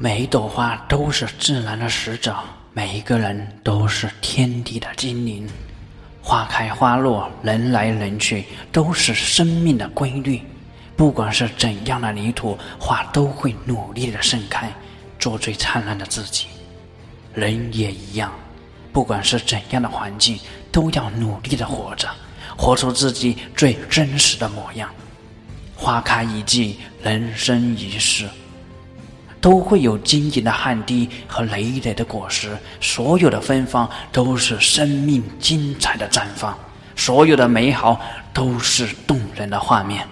每一朵花都是自然的使者，每一个人都是天地的精灵。花开花落，人来人去，都是生命的规律。不管是怎样的泥土，花都会努力的盛开，做最灿烂的自己。人也一样，不管是怎样的环境，都要努力的活着，活出自己最真实的模样。花开一季，人生一世。都会有晶莹的汗滴和累累的果实，所有的芬芳都是生命精彩的绽放，所有的美好都是动人的画面。